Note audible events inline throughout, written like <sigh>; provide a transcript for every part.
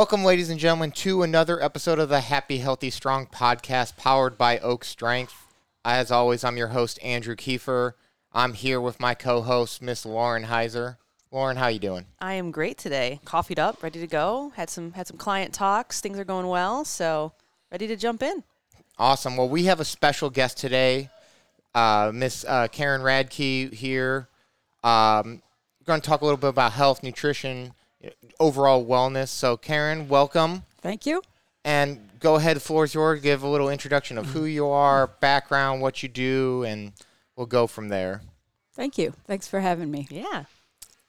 Welcome, ladies and gentlemen, to another episode of the Happy, Healthy, Strong podcast powered by Oak Strength. As always, I'm your host, Andrew Kiefer. I'm here with my co-host, Miss Lauren Heiser. Lauren, how you doing? I am great today. Coffeeed up, ready to go. Had some had some client talks. Things are going well, so ready to jump in. Awesome. Well, we have a special guest today, uh, Miss uh, Karen Radke here. Um, we're going to talk a little bit about health, nutrition, overall wellness. So, Karen, welcome. Thank you. And go ahead, the floor is yours. Give a little introduction of who you are, background, what you do, and we'll go from there. Thank you. Thanks for having me. Yeah.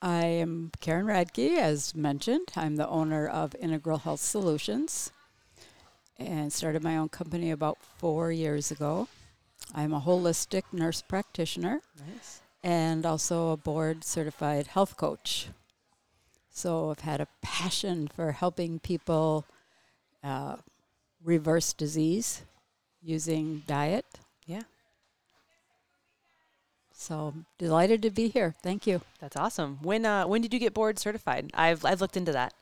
I am Karen Radke, as mentioned. I'm the owner of Integral Health Solutions and started my own company about four years ago. I'm a holistic nurse practitioner Nice. and also a board certified health coach. So I've had a passion for helping people uh, reverse disease using diet. Yeah. So delighted to be here. Thank you. That's awesome. When uh when did you get board certified? I've I've looked into that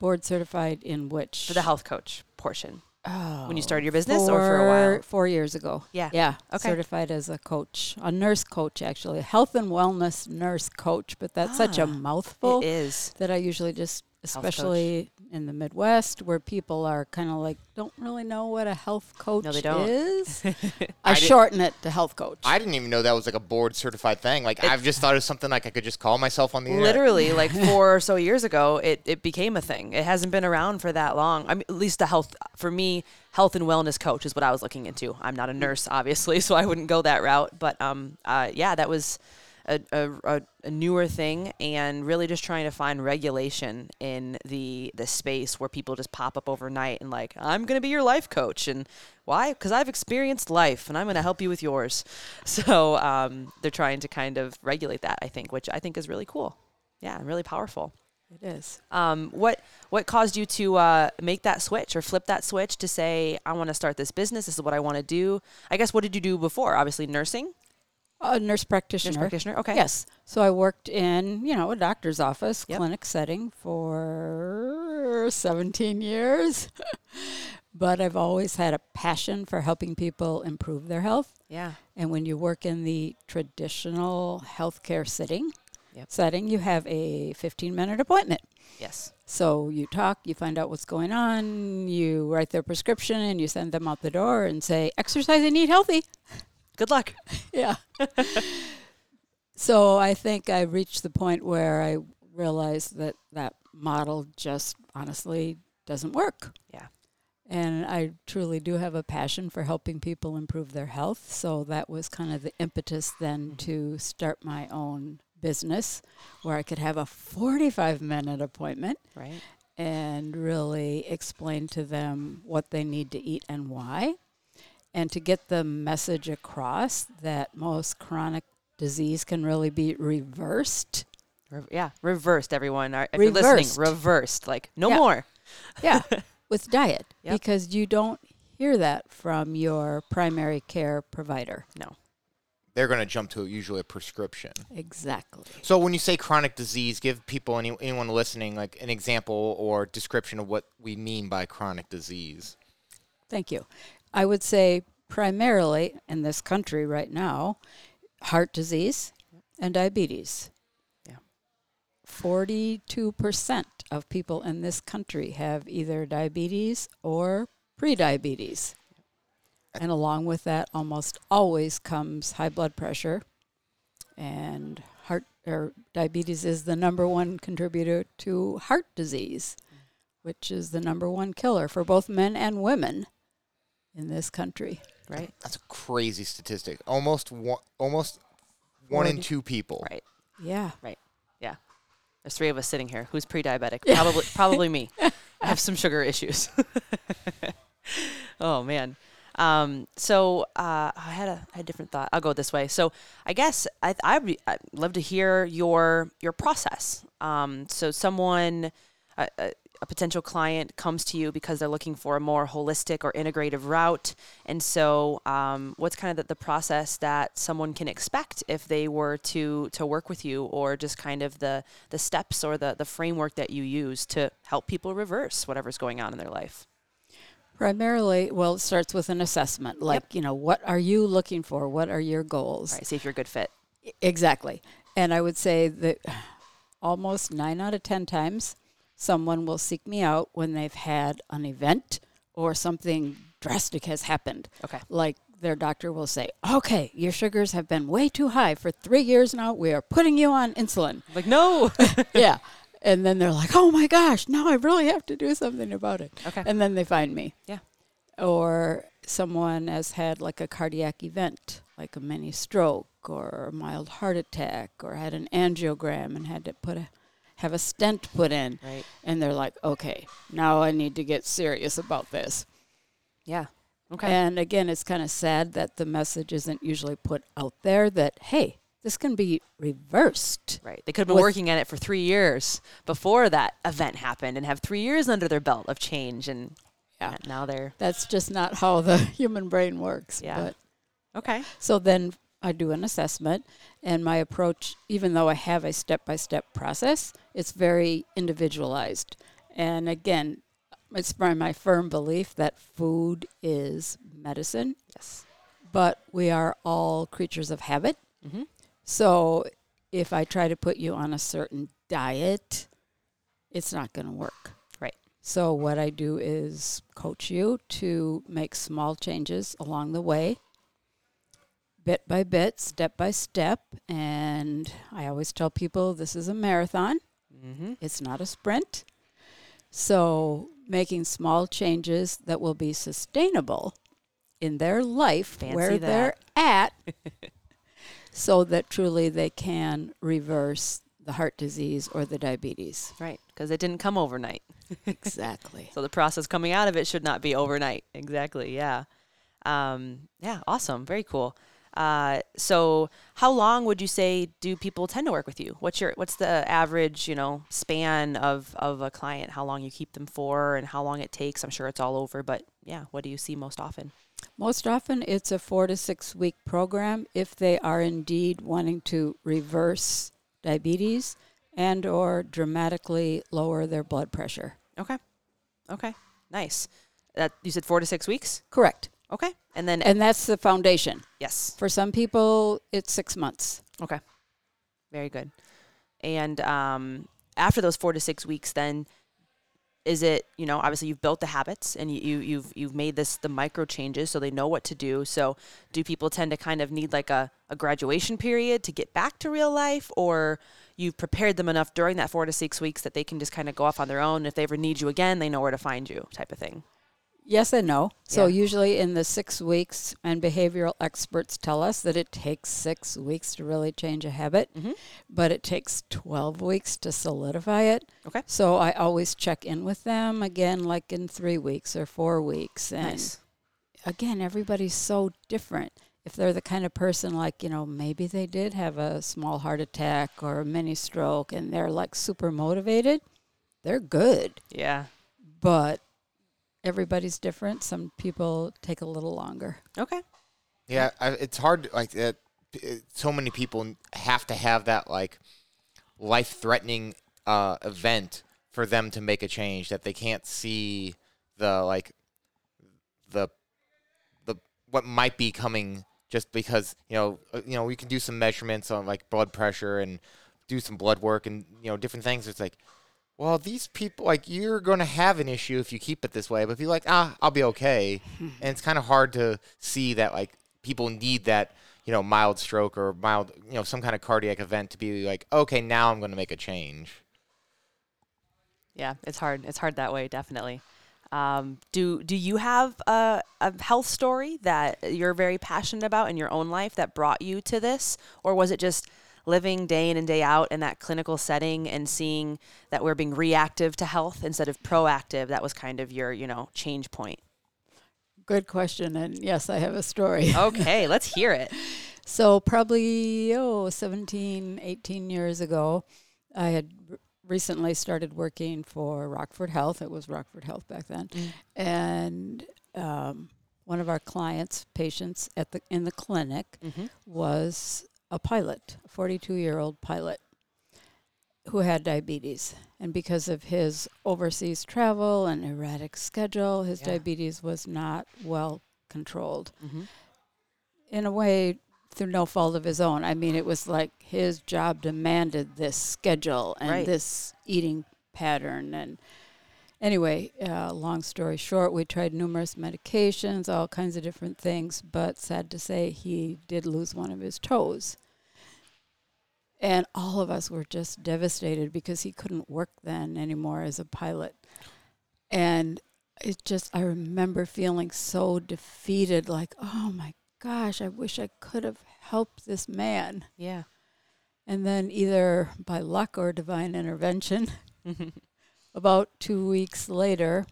Board certified in which? for the health coach portion. Oh, When you started your business or for a while? Four years ago. Yeah. Yeah. Okay. Certified as a coach, a nurse coach, actually, a health and wellness nurse coach. But that's such Ah, a mouthful It is. that I usually just. Especially in the Midwest, where people are kind of like, don't really know what a health coach they don't. is. <laughs> I I, shorten it to health coach. I didn't even know that was like a board certified thing. Like I've just thought it was something like I could just call myself on the air. Literally, <laughs> like four or so years ago, it, it became a thing. It hasn't been around for that long. I mean, at least the health, for me, health and wellness coach is what I was looking into. I'm not a nurse, obviously, <laughs> so I wouldn't go that route. But um, uh, yeah, that was a, a, a, a newer thing and really just trying to find regulation in the, the space where people just pop up overnight and like, I'm going to be your life coach. And why? Because I've experienced life and I'm going to help you with yours. <laughs> So um, they're trying to kind of regulate that, I think, which I think is really cool. Yeah, really powerful. it is. Um, what what caused you to uh, make that switch or flip that switch to say I want to start this business? This is what I want to do. I guess what did you do before? Obviously nursing, A nurse practitioner. nurse practitioner. Okay. Yes. So I worked in, you know, a doctor's office, Yep. clinic setting for 17 years. <laughs> but I've always had a passion for helping people improve their health. Yeah. And when you work in the traditional healthcare setting, Yep. setting, you have a 15 minute appointment. Yes. So you talk, you find out what's going on, you write their prescription, and you send them out the door and say, exercise and eat healthy. Good luck. <laughs> Yeah. so I think I reached the point where I realized that that model just honestly doesn't work. Yeah. And I truly do have a passion for helping people improve their health. So that was kind of the impetus then mm-hmm. to start my own business where I could have a 45 minute appointment Right. and really explain to them what they need to eat and why, and to get the message across that most chronic disease can really be reversed. Re- yeah. Reversed, everyone. Are- If Reversed. you're listening, reversed. Like no Yeah. more. Yeah, <laughs> with diet, Yep. because you don't hear that from your primary care provider. No. They're going to jump to usually a prescription. Exactly. So when you say chronic disease, give people any, anyone listening like an example or description of what we mean by chronic disease. Thank you. I would say primarily in this country right now, heart disease and diabetes. Yeah. 42% of people in this country have either diabetes or prediabetes. And along with that, almost always comes high blood pressure. And heart or diabetes is the number one contributor to heart disease, mm. which is the number one killer for both men and women in this country. Right. That's a crazy statistic. Almost one, almost one in two people. Right. Yeah. Right. Yeah. There's three of us sitting here. Who's pre-diabetic? Probably, probably me. <laughs> I have some sugar issues. <laughs> oh man. Um, so uh, I had a, I had a different thought. I'll go this way. So I guess I I'd, be, I'd love to hear your your process. Um, so someone, uh, uh, a potential client comes to you because they're looking for a more holistic or integrative route. And so, um, what's kind of the, the process that someone can expect if they were to to work with you, or just kind of the the steps or the the framework that you use to help people reverse whatever's going on in their life? Primarily, well, it starts with an assessment. Like, you know, what are you looking for? What are your goals? Right. See if you're a good fit. Exactly. And I would say that <sighs> almost nine out of 10 times, someone will seek me out when they've had an event or something drastic has happened. Okay. Like their doctor will say, okay, your sugars have been way too high for three years now. We are putting you on insulin. Like no. <laughs> yeah. And then they're like, oh my gosh, now I really have to do something about it. Okay. And then they find me. Yeah. Or someone has had like a cardiac event, like a mini stroke or a mild heart attack, or had an angiogram and had to put a have a stent put in. right. And they're like, okay, now I need to get serious about this. Yeah. Okay. And again, it's kind of sad that the message isn't usually put out there that, hey, this can be reversed. Right. They could have been working at it for three years before that event happened and have three years under their belt of change. And Yeah. now they're. That's just not how the <laughs> human brain works. Yeah. But Okay. So then I do an assessment, and my approach, even though I have a step by step process, it's very individualized. And again, it's my, my firm belief that food is medicine, Yes. but we are all creatures of habit. Mm-hmm. So if I try to put you on a certain diet, it's not going to work. Right. So what I do is coach you to make small changes along the way, bit by bit, step by step. And I always tell people this is a marathon, Mm-hmm. it's not a sprint. So making small changes that will be sustainable in their life Fancy where that. they're at <laughs> so that truly they can reverse the heart disease or the diabetes. Right. Because it didn't come overnight. <laughs> Exactly. So the process coming out of it should not be overnight. Exactly. Yeah. Um, yeah. Awesome. Very cool. Uh, so how long would you say do people tend to work with you? What's your what's the average you know span of of a client? How long you keep them for, and how long it takes? I'm sure it's all over, but yeah, what do you see most often? Most often, it's a four to six week program if they are indeed wanting to reverse diabetes and or dramatically lower their blood pressure. Okay. Okay. Nice. That you said four to six weeks. Correct. Okay. And then And that's the foundation. yes. For some people, it's six months. Okay. Very good. And um, after those four to six weeks, then is it you know obviously you've built the habits and you, you you've you've made this the micro changes so they know what to do. So do people tend to kind of need like a, a graduation period to get back to real life, or you've prepared them enough during that four to six weeks that they can just kind of go off on their own. If they ever need you again, they know where to find you, type of thing. Yes and no. So Yeah. usually in the six weeks, and behavioral experts tell us that it takes six weeks to really change a habit, Mhm. but it takes 12 weeks to solidify it. Okay. So I always check in with them again, like in three weeks or four weeks. And Nice. again, everybody's so different. If they're the kind of person like, you know, maybe they did have a small heart attack or a mini stroke and they're like super motivated, they're good. Yeah. But everybody's different. Some people take a little longer. Okay. Yeah, I, it's hard. Like that, it- so many people have to have that like life-threatening uh, event for them to make a change. That they can't see the like the the what might be coming just because you know uh, you know we can do some measurements on like blood pressure and do some blood work and you know different things. It's like. Well, these people like you're going to have an issue if you keep it this way, but if you're like, ah, I'll be okay, <laughs> and it's kind of hard to see that like people need that you know mild stroke or mild you know some kind of cardiac event to be like, okay, now I'm going to make a change. Yeah, it's hard. It's hard that way, definitely. Um, do do you have a, a health story that you're very passionate about in your own life that brought you to this, or was it just living day in and day out in that clinical setting and seeing that we're being reactive to health instead of proactive? That was kind of your you know change point. Good question. And yes, I have a story. Okay, <laughs> let's hear it. So, probably, oh, 17, 18 years ago, I had recently started working for Rockford Health. It was Rockford Health back then, Mm. and um, one of our clients, patients at the in the clinic, Mm-hmm. was a pilot, a 42 year old pilot who had diabetes. And because of his overseas travel and erratic schedule, his Yeah. diabetes was not well controlled. Mm-hmm. In a way, through no fault of his own. I mean, it was like his job demanded this schedule and Right. this eating pattern. And anyway, uh, long story short, we tried numerous medications, all kinds of different things, but sad to say, he did lose one of his toes. And all of us were just devastated because he couldn't work then anymore as a pilot. And it just, I remember feeling so defeated like, oh my gosh, I wish I could have helped this man. Yeah. And then, either by luck or divine intervention, <laughs> about two weeks later,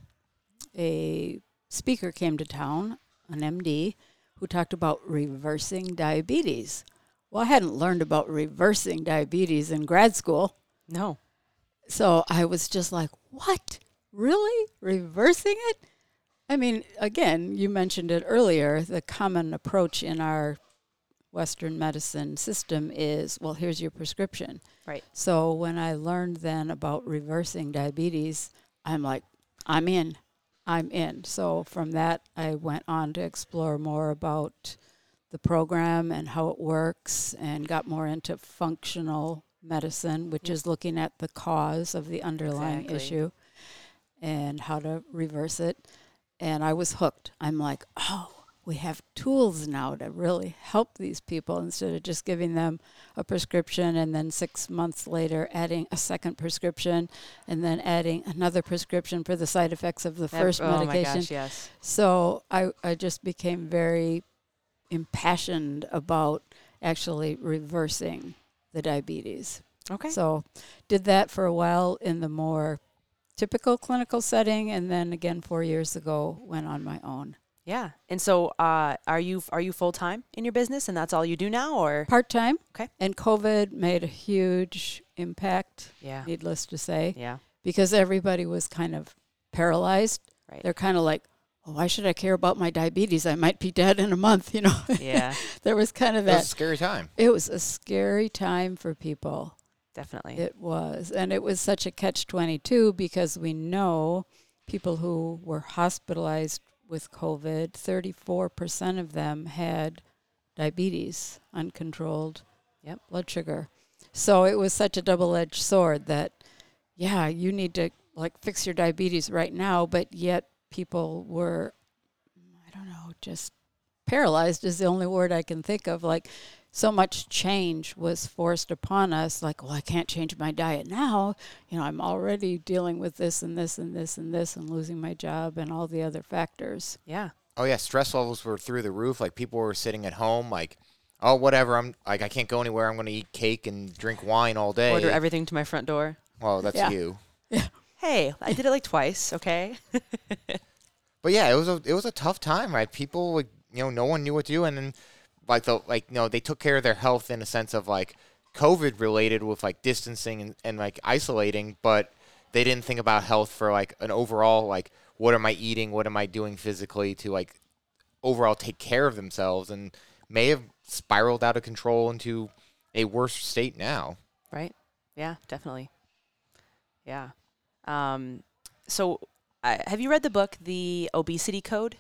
a speaker came to town, an MD, who talked about reversing diabetes. Well, I hadn't learned about reversing diabetes in grad school. no. So I was just like, what? Really? Reversing it? I mean, again, you mentioned it earlier. The common approach in our Western medicine system is well, here's your prescription. Right. So when I learned then about reversing diabetes, I'm like, I'm in. I'm in. So from that, I went on to explore more about the program and how it works and got more into functional medicine, which is looking at the cause of the underlying Exactly. issue and how to reverse it. And I was hooked. I'm like, oh, we have tools now to really help these people instead of just giving them a prescription and then six months later adding a second prescription and then adding another prescription for the side effects of the That- first oh medication. my gosh, yes. So I, I just became very impassioned about actually reversing the diabetes. Okay. So did that for a while in the more typical clinical setting and then again 4 years ago went on my own. Yeah. And so, uh, are you are you full time in your business, and that's all you do now, or? Part-time. Okay. And COVID made a huge impact, Yeah. needless to say, Yeah. because everybody was kind of paralyzed. Right. They're kind of like, oh, why should I care about my diabetes? I might be dead in a month, <laughs> you know. Yeah. <laughs> there was kind of That was a scary time. It was a scary time for people. Definitely. It was. And it was such a catch 22 because we know people who were hospitalized with COVID, 34% of them had diabetes, uncontrolled Yep. blood sugar. So it was such a double edged sword that, yeah, you need to like fix your diabetes right now, but yet people were, I don't know, just paralyzed is the only word I can think of. Like, so much change was forced upon us like well i can't change my diet now you know i'm already dealing with this and this and this and this and losing my job and all the other factors yeah. Oh yeah, stress levels were through the roof. Like people were sitting at home, like, oh whatever. I'm like I can't go anywhere. I'm going to eat cake and drink wine all day. Order everything to my front door. well, that's you. Yeah. Hey, I did it like twice. Okay. <laughs> But yeah, it was a it was a tough time, right? People like you know no one knew what to do, and then like the like know they took care of their health in a sense of like COVID related with like distancing and, and like isolating, but they didn't think about health for like an overall like what am I eating, what am I doing physically to like overall take care of themselves, and may have spiraled out of control into a worse state now. Right. Yeah. Definitely. Yeah. Um. So, uh, have you read the book, The Obesity Code?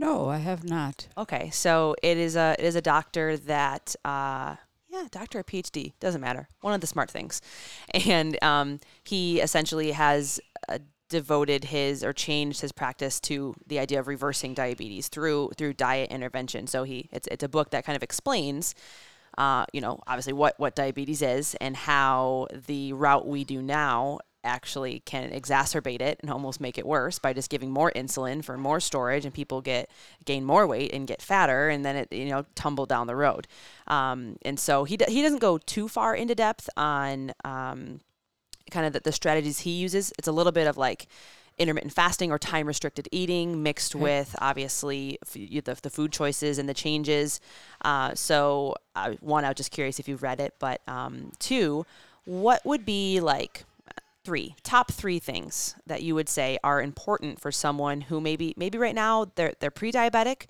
No i have not Okay, so it is a it is a doctor that uh, yeah, doctor or PhD doesn't matter. One of the smart things, <laughs> and um, he essentially has uh, devoted his or changed his practice to the idea of reversing diabetes through through diet intervention. So he it's it's a book that kind of explains. Uh, you know, obviously, what what diabetes is and how the route we do now actually can exacerbate it and almost make it worse by just giving more insulin for more storage and people get gain more weight and get fatter and then it you know tumble down the road. Um, and so he, d- he doesn't go too far into depth on um, kind of the, the strategies he uses. It's a little bit of like intermittent fasting or time restricted eating mixed Okay. with obviously f- the, the food choices and the changes. Uh, so uh, one i was just curious if you've read it but um, two what would be like three top three things that you would say are important for someone who maybe maybe right now they're they're pre-diabetic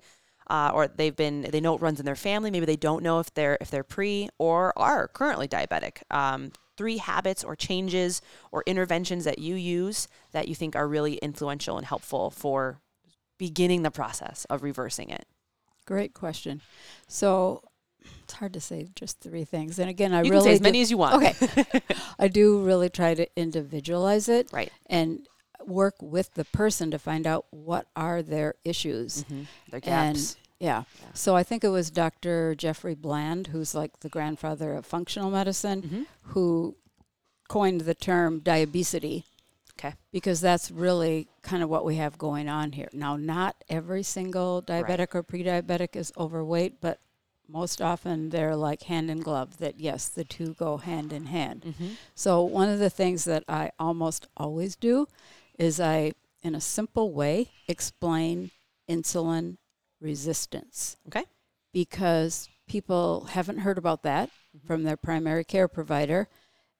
uh, or they've been they know it runs in their family. Maybe they don't know if they're if they're pre or are currently diabetic. Um, three habits or changes or interventions that you use that you think are really influential and helpful for beginning the process of reversing it. Great question. So it's hard to say just three things. And again, I you really can say as many as you want Okay. <laughs> I do really try to individualize it right and work with the person to find out what are their issues. mm-hmm. their And gaps yeah. Yeah. So I think it was Dr. Jeffrey Bland, who's like the grandfather of functional medicine, Mhm. who coined the term diabesity okay because that's really kind of what we have going on here. Now, not every single diabetic or pre-diabetic is overweight, but most often they're like hand in glove that yes, the two go hand in hand. mm-hmm. So one of the things that I almost always do is I in a simple way explain insulin resistance okay because people haven't heard about that from their primary care provider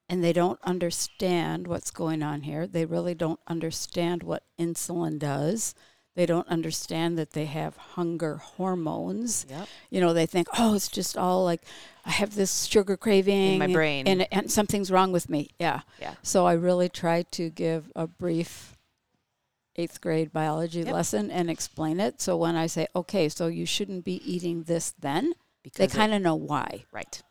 and they don't understand what's going on here. They really don't understand what insulin does. They don't understand that they have hunger hormones. yep You know, they think, "Oh, it's just all like I have this sugar craving in my and- brain. and and something's wrong with me." Yeah. yeah So I really try to give a brief eighth grade biology Yep. lesson and explain it. So when I say, okay, so you shouldn't be eating this then, because they kind of know why. right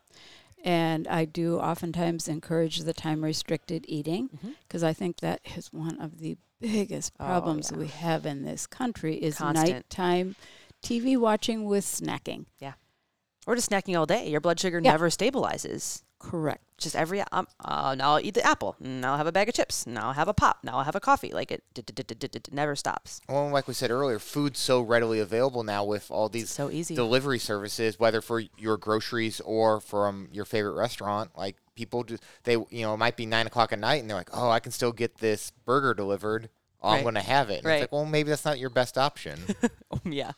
And I do oftentimes encourage the time restricted eating mm-hmm. because I think that is one of the biggest Oh, problems yeah. we have in this country is Constant. nighttime TV watching with snacking. Yeah. Or just snacking all day your blood sugar Yeah. never stabilizes Correct. just every um, uh, now I'll eat the apple. Now I'll have a bag of chips. Now I'll have a pop. Now I'll have a coffee. Like it d- d- d- d- d- d- never stops. Well, like we said earlier, food's so readily available now with all these So easy. delivery services, whether for your groceries or from your favorite restaurant. Like people, do, they you know it might be nine o'clock at night, and they're like, "Oh, I can still get this burger delivered. Oh, Right. I'm going to have it." And Right. It's like, well, maybe that's not your best option. <laughs> Oh, yeah.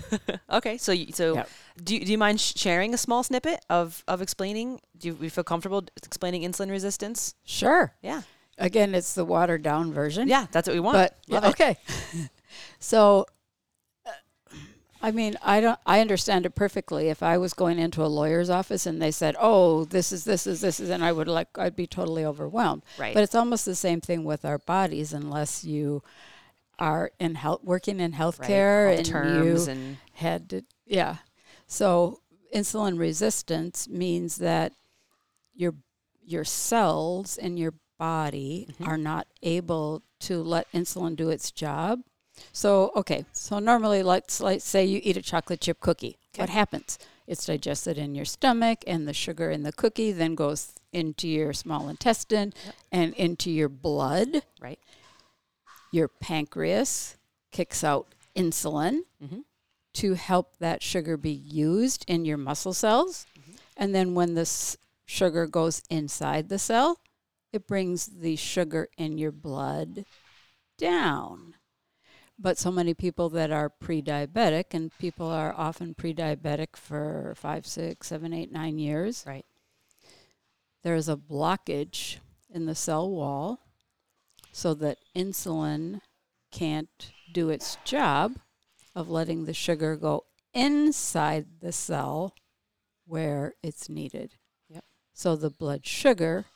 <laughs> okay. So you- so Yep. do you, do you mind sharing a small snippet of of explaining? Do you, you feel comfortable explaining insulin resistance? Sure. Yeah. Again, it's the watered down version. Yeah. That's what we want. but Love yeah, it. okay. <laughs> so, I mean, I don't. I understand it perfectly. If I was going into a lawyer's office and they said, "Oh, this is this is this is," and I would like, I'd be totally overwhelmed. Right. But it's almost the same thing with our bodies, unless you are in health, working in Right. healthcare, the and terms you and had to, yeah. So insulin resistance means that your your cells in your body Mhm. are not able to let insulin do its job. So okay, so normally let's let's say you eat a chocolate chip cookie. What happens? It's digested in your stomach, and the sugar in the cookie then goes into your small intestine Yep. and into your blood. right. Your pancreas kicks out insulin Mm-hmm. to help that sugar be used in your muscle cells. And then when this sugar goes inside the cell, it brings the sugar in your blood down. But so many people that are pre diabetic, and people are often pre diabetic for five, six, seven, eight, nine years, Right. there's a blockage in the cell wall so that insulin can't do its job of letting the sugar go inside the cell where it's needed. Yep. So the blood sugar,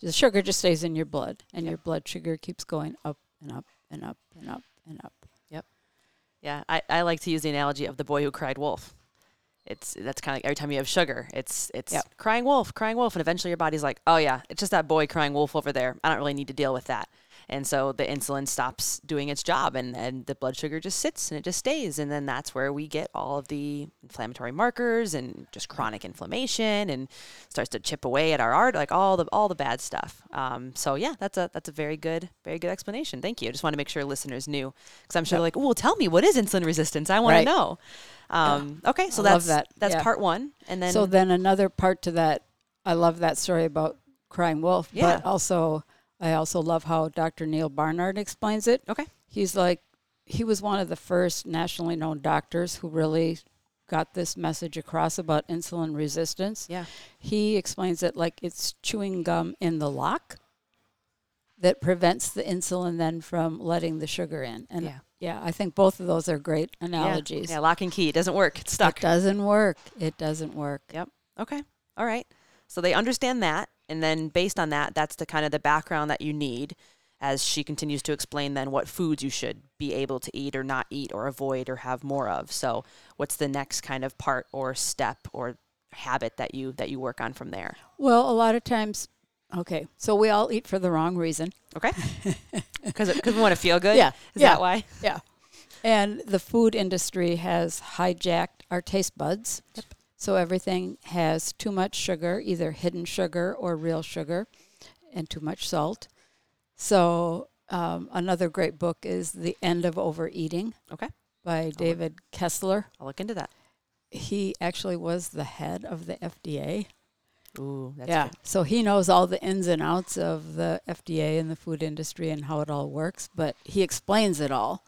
the sugar just stays in your blood, and Yep. your blood sugar keeps going up and up and up and up and up. Yep. Yeah, I, I like to use the analogy of the boy who cried wolf. It's that's kind of like every time you have sugar, it's it's Yep. crying wolf, crying wolf, and eventually your body's like, oh yeah, it's just that boy crying wolf over there. I don't really need to deal with that, and so the insulin stops doing its job, and and the blood sugar just sits and it just stays, and then that's where we get all of the inflammatory markers and just chronic inflammation, and starts to chip away at our art, like all the all the bad stuff. Um, so yeah, that's a that's a very good very good explanation. Thank you. I just want to make sure listeners knew because I'm sure Yep. they're like, well, tell me what is insulin resistance? I want Right. to know. Um, Okay, so I that's that. that's Yeah. part one, and then so then another part to that, I love that story about crying wolf, Yeah. but also I also love how Dr. Neal Barnard explains it. Okay. He's like he was one of the first nationally known doctors who really got this message across about insulin resistance. Yeah. He explains it like it's chewing gum in the lock. that prevents the insulin then from letting the sugar in. And Yeah. yeah, I think both of those are great Yeah. analogies. Yeah, lock and key. It doesn't work. It's stuck. It doesn't work. It doesn't work. Yep. Okay. All right. So they understand that, and then based on that, that's the kind of the background that you need as she continues to explain then what foods you should be able to eat or not eat or avoid or have more of. So what's the next kind of part or step or habit that you that you work on from there? Well, a lot of times, okay, so we all eat for the wrong reason. Okay. <laughs> Because cuz we want to feel good. Yeah, Is yeah. that why? Yeah. And the food industry has hijacked our taste buds. Yep. So everything has too much sugar, either hidden sugar or real sugar, and too much salt. So um, another great book is The End of Overeating Okay. by David Kessler. I'll look into that. He actually was the head of the FDA. Ooh, that's yeah. good. So he knows all the ins and outs of the FDA and the food industry and how it all works, but he explains it all.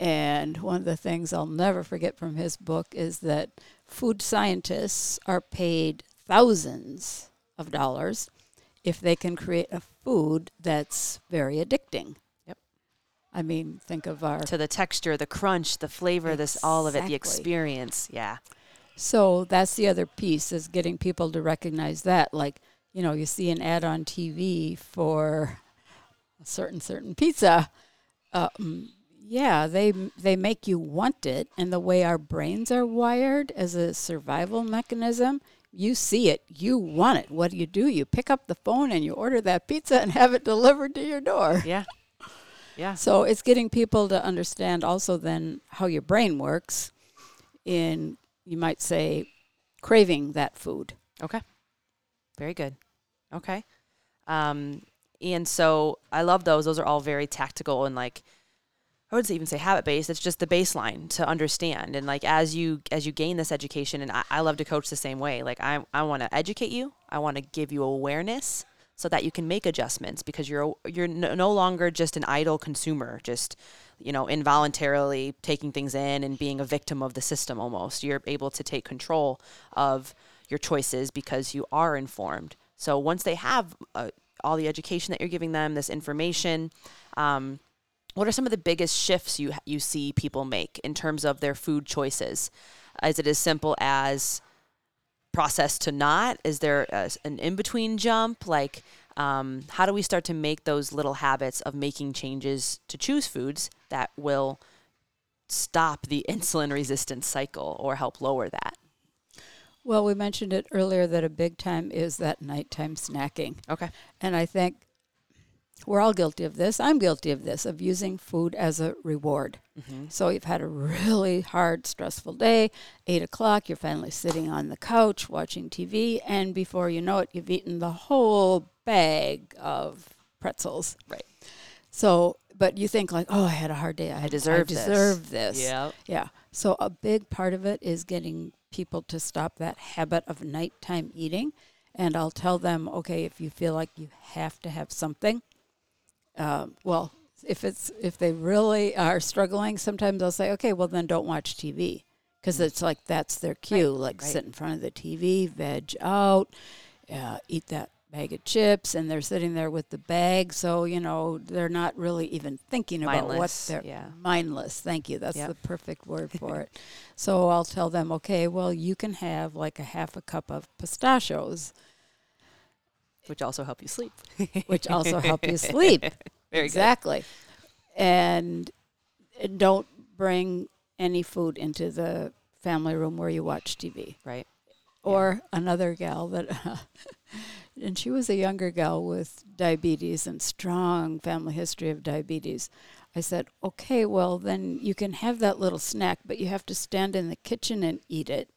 And one of the things I'll never forget from his book is that food scientists are paid thousands of dollars if they can create a food that's very addicting. Yep. I mean, think of our To the texture, the crunch, the flavor, this all of it, the experience. Yeah. So that's the other piece is getting people to recognize that. Like, you know, you see an ad on TV for a certain certain pizza. Um, yeah, they they make you want it, and the way our brains are wired as a survival mechanism, you see it, you want it. What do you do? You pick up the phone and you order that pizza and <laughs> have it delivered to your door. Yeah. Yeah. So it's getting people to understand also then how your brain works in, you might say, craving that food. Okay. Very good. Okay. Um, and so I love those. Those are all very tactical and like I would even say habit based. It's just the baseline to understand. And like as you as you gain this education, and I, I love to coach the same way. Like I I want to educate you. I want to give you awareness so that you can make adjustments because you're you're no, no longer just an idle consumer, just you know involuntarily taking things in and being a victim of the system almost. You're able to take control of your choices because you are informed. So once they have uh, all the education that you're giving them, this information, um, what are some of the biggest shifts you you see people make in terms of their food choices? Is it as simple as process to not? Is there a, an in between jump? Like, um, how do we start to make those little habits of making changes to choose foods that will stop the <laughs> insulin resistance cycle or help lower that? Well, we mentioned it earlier that a big time is that nighttime snacking. Okay. And I think we're all guilty of this. I'm guilty of this, of using food as a reward. Mm-hmm. So you've had a really hard, stressful day. Eight o'clock, you're finally sitting on the couch watching TV, and before you know it, you've eaten the whole bag of pretzels. Right. So, but you think like, oh, I had a hard day. I, deserve I this." deserve this. Yeah. Yeah. So a big part of it is getting people to stop that habit of nighttime eating. And I'll tell them, okay, if you feel like you have to have something, um, well, if it's if they really are struggling, sometimes I'll say, okay, well then don't watch TV because it's like that's their cue. like right. sit in front of the TV, veg out, uh, eat that bag of chips, and they're sitting there with the bag, so you know they're not really even thinking about what Mindless, they're yeah. mindless. Thank you. That's Yep. the perfect word <laughs> for it. So I'll tell them, okay, well you can have like a half a cup of pistachios, Which also help you sleep. <laughs> which also help you sleep. <laughs> Very exactly. And uh, don't bring any food into the family room where you watch TV. Right. Or another gal that, <laughs> and she was a younger gal with diabetes and strong family history of diabetes. I said, okay, well, then you can have that little snack, but you have to stand in the kitchen and eat it.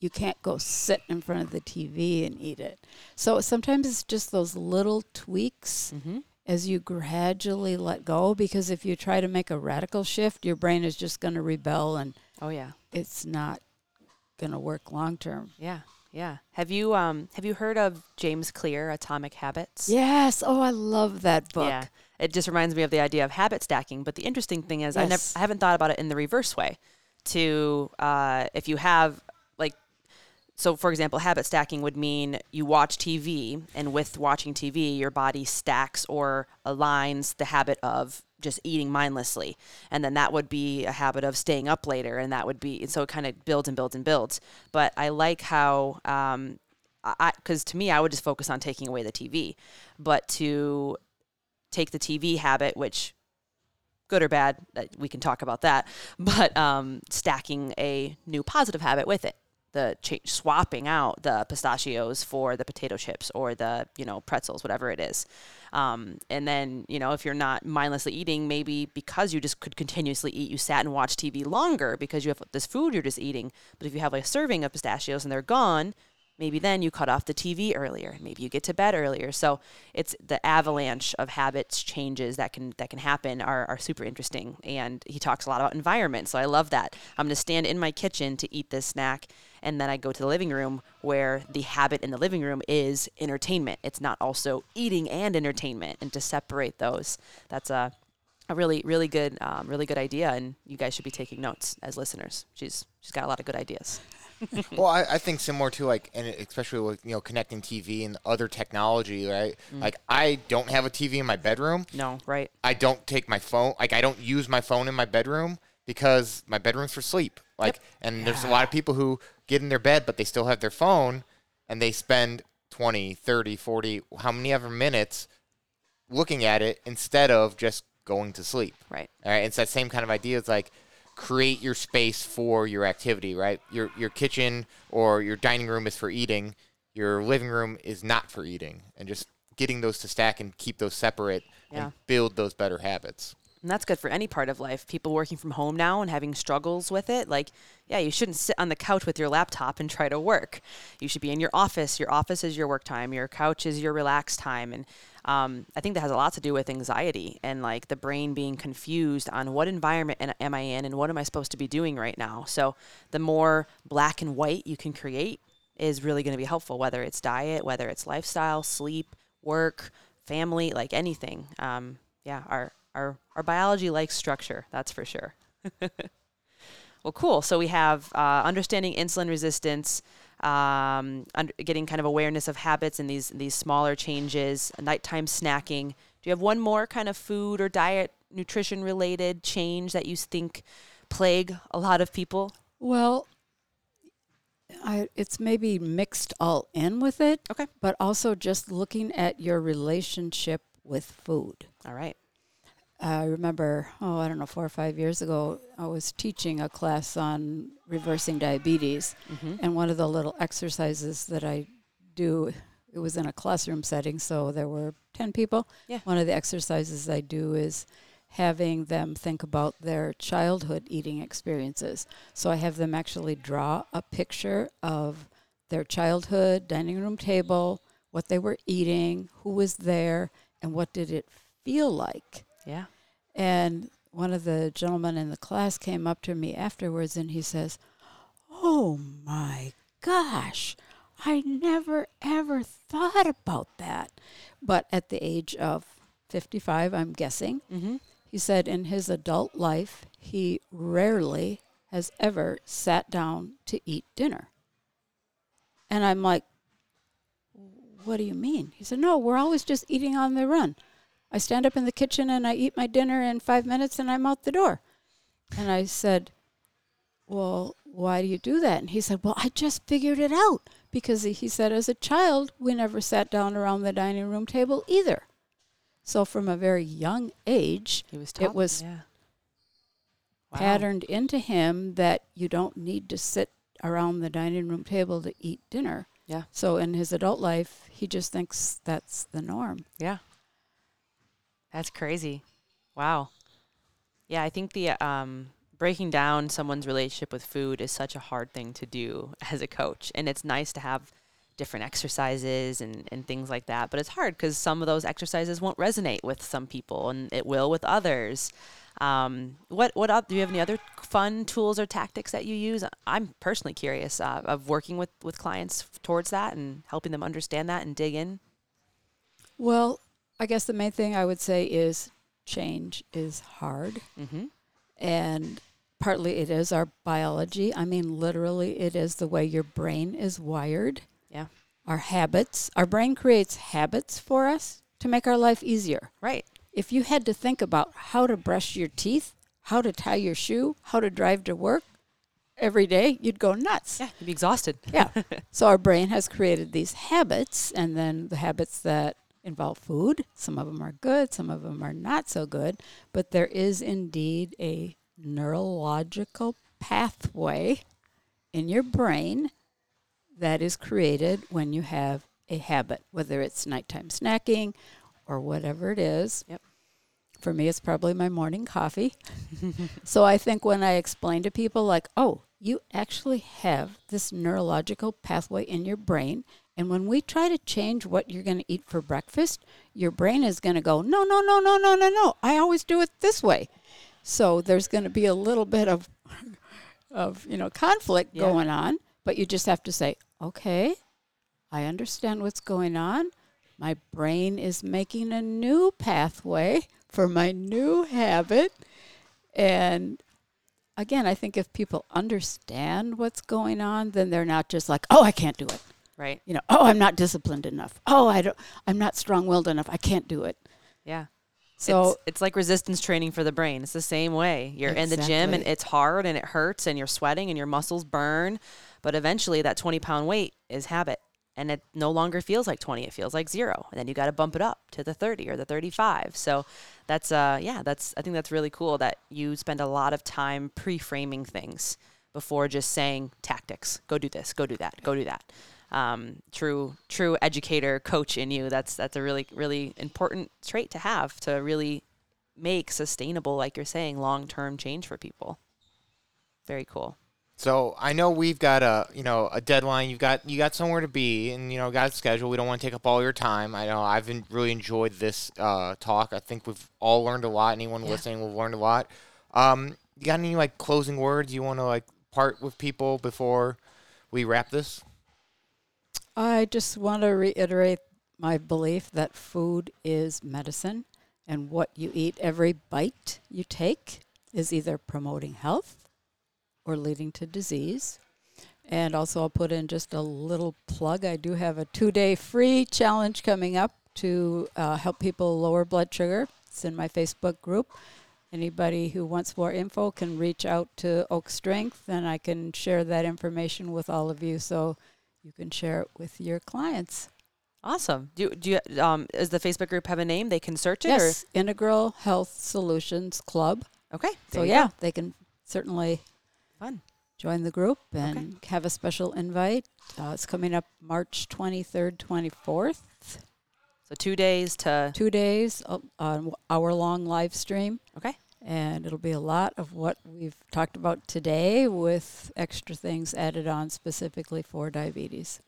You can't go sit in front of the TV and eat it. So sometimes it's just those little tweaks Mm-hmm. as you gradually let go because if you try to make a radical shift, your brain is just going to rebel and Oh yeah. it's not going to work long term. Yeah. Yeah. Have you um have you heard of James Clear Atomic Habits? Yes. Oh, I love that book. Yeah. It just reminds me of the idea of habit stacking. But the interesting thing is, I never, I haven't thought about it in the reverse way. To uh, if you have so for example, habit stacking would mean you watch TV, and with watching TV, your body stacks or aligns the habit of just eating mindlessly, and then that would be a habit of staying up later, and that would be so it kind of builds and builds and builds. But I like how. Um, I, because to me, I would just focus on taking away the TV, but to take the TV habit, which good or bad, we can talk about that, <laughs> but um, stacking a new positive habit with it the change, swapping out the pistachios for the potato chips or the you know pretzels, whatever it is. Um, and then you know if you're not mindlessly eating, maybe because you just could continuously eat, you sat and watched TV longer because you have this food you're just eating. But if you have a serving of pistachios and they're gone, maybe then you cut off the TV earlier. Maybe you get to bed earlier. So it's the avalanche of habits changes that can that can happen are, are super interesting. And he talks a lot about environment. So I love that. I'm going to stand in my kitchen to eat this snack, and then I go to the living room where the habit in the living room is entertainment. It's not also eating and entertainment, and to separate those, that's a a really really good um, really good idea and you guys should be taking notes as listeners she's she's got a lot of good ideas <laughs> well, I, I think similar to like, and especially with you know connecting TV and other technology, right? Mm. Like, I don't have a TV in my bedroom. No, right. I don't take my phone. Like, I don't use my phone in my bedroom because my bedroom's for sleep. Like, yep. and yeah. there's a lot of people who get in their bed, but they still have their phone, and they spend 20, 30, 40, how many ever minutes looking at it instead of just going to sleep. Right. All right. It's that same kind of idea. It's like create your space for your activity, right? Your your kitchen or your dining room is for eating. Your living room is not for eating, and just getting those to stack and keep those separate yeah. and build those better habits. And that's good for any part of life. People working from home now and having struggles with it. Like, yeah, you shouldn't sit on the couch with your laptop and try to work. You should be in your office. Your office is your work time. Your couch is your relaxed time. And um, I think that has a lot to do with anxiety and like the brain being confused on what environment am I in and what am I supposed to be doing right now. So the more black and white you can create is really going to be helpful, whether it's diet, whether it's lifestyle, sleep, work, family, like anything. Um, yeah, our our our biology likes structure. That's for sure. <laughs> well, cool. So we have uh, understanding insulin resistance um, under, getting kind of awareness of habits and these these smaller changes, nighttime snacking. Do you have one more kind of food or diet nutrition related change that you think plague a lot of people? Well, I, it's maybe mixed all in with it. Okay. But also just looking at your relationship with food. All right. I remember, oh, I don't know, four or five years ago, I was teaching a class on reversing diabetes. Mm-hmm. And one of the little exercises that I do, it was in a classroom setting, so there were 10 people. Yeah. One of the exercises I do is having them think about their childhood eating experiences. So I have them actually draw a picture of their childhood dining room table, what they were eating, who was there, and what did it feel like yeah. And one of the gentlemen in the class came up to me afterwards and he says, Oh my gosh, I never ever thought about that. But at the age of 55, I'm guessing, mm-hmm. he said in his adult life, he rarely has ever sat down to eat dinner. And I'm like, What do you mean? He said, No, we're always just eating on the run. I stand up in the kitchen and I eat my dinner in five minutes and I'm out the door. And I said, Well, why do you do that? And he said, Well, I just figured it out. Because he said, as a child, we never sat down around the dining room table either. So from a very young age, was it was yeah. wow. patterned into him that you don't need to sit around the dining room table to eat dinner. Yeah. So in his adult life, he just thinks that's the norm. Yeah. That's crazy. Wow. Yeah, I think the um, breaking down someone's relationship with food is such a hard thing to do <laughs> as a coach. And it's nice to have different exercises and, and things like that. But it's hard because some of those exercises won't resonate with some people and it will with others. Um, what what up? Do you have any other fun tools or tactics that you use? I'm personally curious uh, of working with with clients towards that and helping them understand that and dig in. Well, I guess the main thing I would say is change is hard. Mm-hmm. And partly it is our biology. I mean, literally, it is the way your brain is wired. Yeah. Our habits. Our brain creates habits for us to make our life easier. Right. If you had to think about how to brush your teeth, how to tie your shoe, how to drive to work every day, you'd go nuts. Yeah. You'd be exhausted. Yeah. <laughs> so our brain has created these habits, and then the habits that involve food, some of them are good, some of them are not so good, but there is indeed a neurological pathway in your brain that is created when you have a habit, whether it's nighttime snacking or whatever it is. Yep. For me, it's probably my morning coffee. <laughs> so I think when I explain to people, like, oh, you actually have this neurological pathway in your brain. And when we try to change what you're going to eat for breakfast, your brain is going to go, no, no, no, no, no, no, no. I always do it this way. So there's going to be a little bit of, of you know, conflict Yeah. going on. But you just have to say, okay, I understand what's going on. My brain is making a new pathway for my new habit. And again, I think if people understand what's going on, then they're not just like, "Oh, I can't do it." Right. You know, "Oh, I'm not disciplined enough." "Oh, I don't I'm not strong-willed enough. I can't do it." Yeah. So it's, it's like resistance training for the brain. It's the same way. You're in the gym and it's hard and it hurts and you're sweating and your muscles burn, but eventually that 20 pound weight is habit and it no longer feels like 20. It feels like zero. And then you got to bump it up to the 30 or the 35. So that's, uh, yeah, that's, I think that's really cool that you spend a lot of time pre framing things before just saying tactics. Go do this, go do that, go do that. Um, true, true educator, coach in you. That's that's a really, really important trait to have to really make sustainable, like you're saying, long term change for people. Very cool. So I know we've got a you know a deadline. You've got you got somewhere to be, and you know got a schedule. We don't want to take up all your time. I know I've really enjoyed this uh, talk. I think we've all learned a lot. Anyone Yeah. listening will learn a lot. Um, you got any like closing words you want to like part with people before we wrap this? I just want to reiterate my belief that food is medicine, and what you eat, every bite you take, is either promoting health or leading to disease. And also, I'll put in just a little plug. I do have a two day free challenge coming up to uh, help people lower blood sugar. It's in my Facebook group. Anybody who wants more info can reach out to Oak Strength, and I can share that information with all of you. So you can share it with your clients. Awesome. Do do you, um does the Facebook group have a name they can search it? Yes, Integral Health Solutions Club. Okay. So yeah, go. they can certainly Fun. join the group and have a special invite. Uh, it's coming up March 23rd, 24th. So two days to Two days, uh, an hour long live stream. okay. And it'll be a lot of what we've talked about today with extra things added on specifically for diabetes.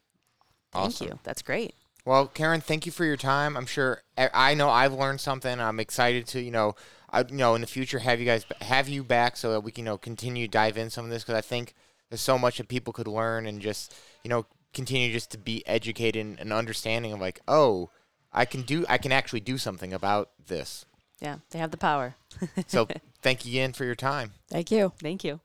Thank you. That's great. Well, Karen, thank you for your time. I'm sure I I know I've learned something. I'm excited to you know, I, you know, in the future have you guys have you back so that we can you know continue to dive in some of this because I think there's so much that people could learn and just you know continue just to be educated and, and understanding of like oh I can do I can actually do something about this. Yeah, they have the power. So <laughs> thank you again for your time. Thank you. Thank you.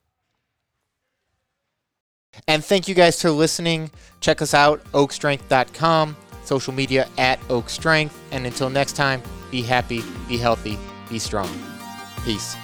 And thank you guys for listening. Check us out, oakstrength.com, social media at oakstrength. And until next time, be happy, be healthy, be strong. Peace.